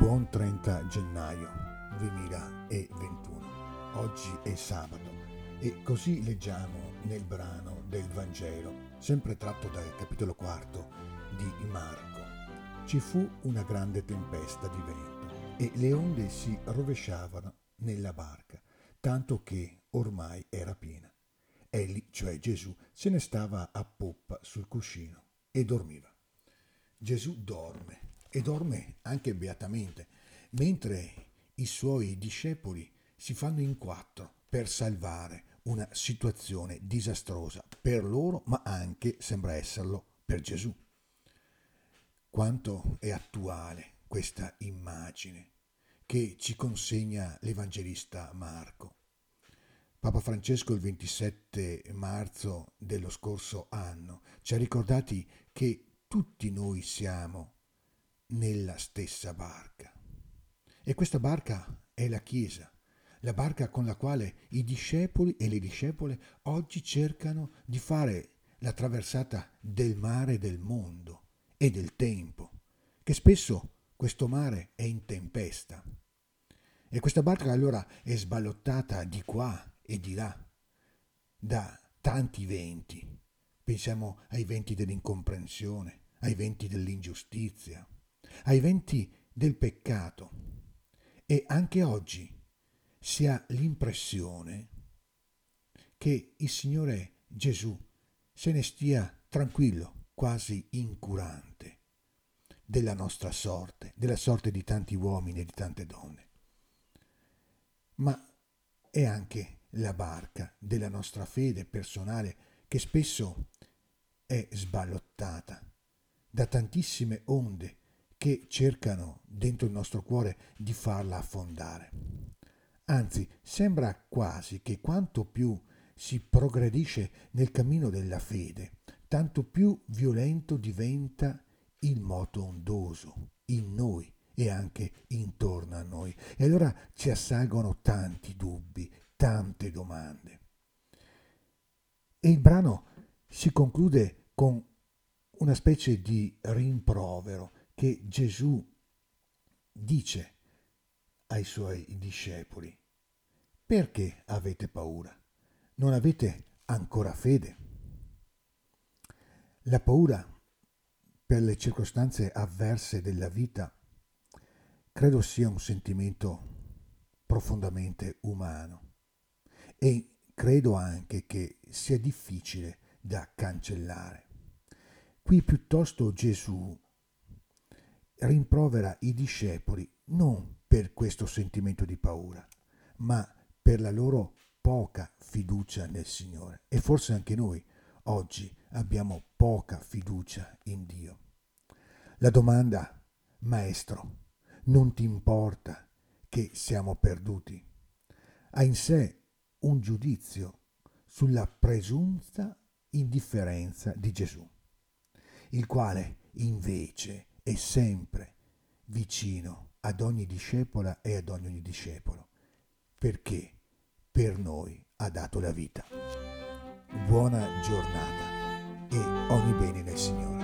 buon 30 gennaio 2021. Oggi è sabato e così leggiamo nel brano del Vangelo, sempre tratto dal capitolo 4 di Marco. Ci fu una grande tempesta di vento e le onde si rovesciavano nella barca, tanto che ormai era piena. Egli, cioè Gesù, se ne stava a poppa sul cuscino e dormiva. Gesù dorme e dorme anche beatamente, mentre i suoi discepoli si fanno in quattro per salvare una situazione disastrosa per loro, ma anche sembra esserlo per Gesù. Quanto è attuale questa immagine che ci consegna l'Evangelista Marco. Papa Francesco il 27 marzo dello scorso anno ci ha ricordati che tutti noi siamo nella stessa barca. E questa barca è la Chiesa, la barca con la quale i discepoli e le discepole oggi cercano di fare la traversata del mare del mondo e del tempo, che spesso questo mare è in tempesta. E questa barca allora è sballottata di qua e di là, da tanti venti. Pensiamo ai venti dell'incomprensione, ai venti dell'ingiustizia, ai venti del peccato e anche oggi si ha l'impressione che il Signore Gesù se ne stia tranquillo, quasi incurante della nostra sorte, della sorte di tanti uomini e di tante donne. Ma è anche la barca della nostra fede personale che spesso è sballottata da tantissime onde che cercano dentro il nostro cuore di farla affondare. Anzi, sembra quasi che quanto più si progredisce nel cammino della fede, tanto più violento diventa il moto ondoso in noi e anche intorno a noi. E allora ci assalgono tanti dubbi, tante domande. E il brano si conclude con una specie di rimprovero che Gesù dice ai suoi discepoli, perché avete paura? Non avete ancora fede? La paura per le circostanze avverse della vita credo sia un sentimento profondamente umano e credo anche che sia difficile da cancellare. Qui piuttosto Gesù rimprovera i discepoli non per questo sentimento di paura, ma per la loro poca fiducia nel Signore. E forse anche noi oggi abbiamo poca fiducia in Dio. La domanda, Maestro, non ti importa che siamo perduti? Ha in sé un giudizio sulla presunta indifferenza di Gesù, il quale invece è sempre vicino ad ogni discepola e ad ogni discepolo, perché per noi ha dato la vita. Buona giornata e ogni bene nel Signore.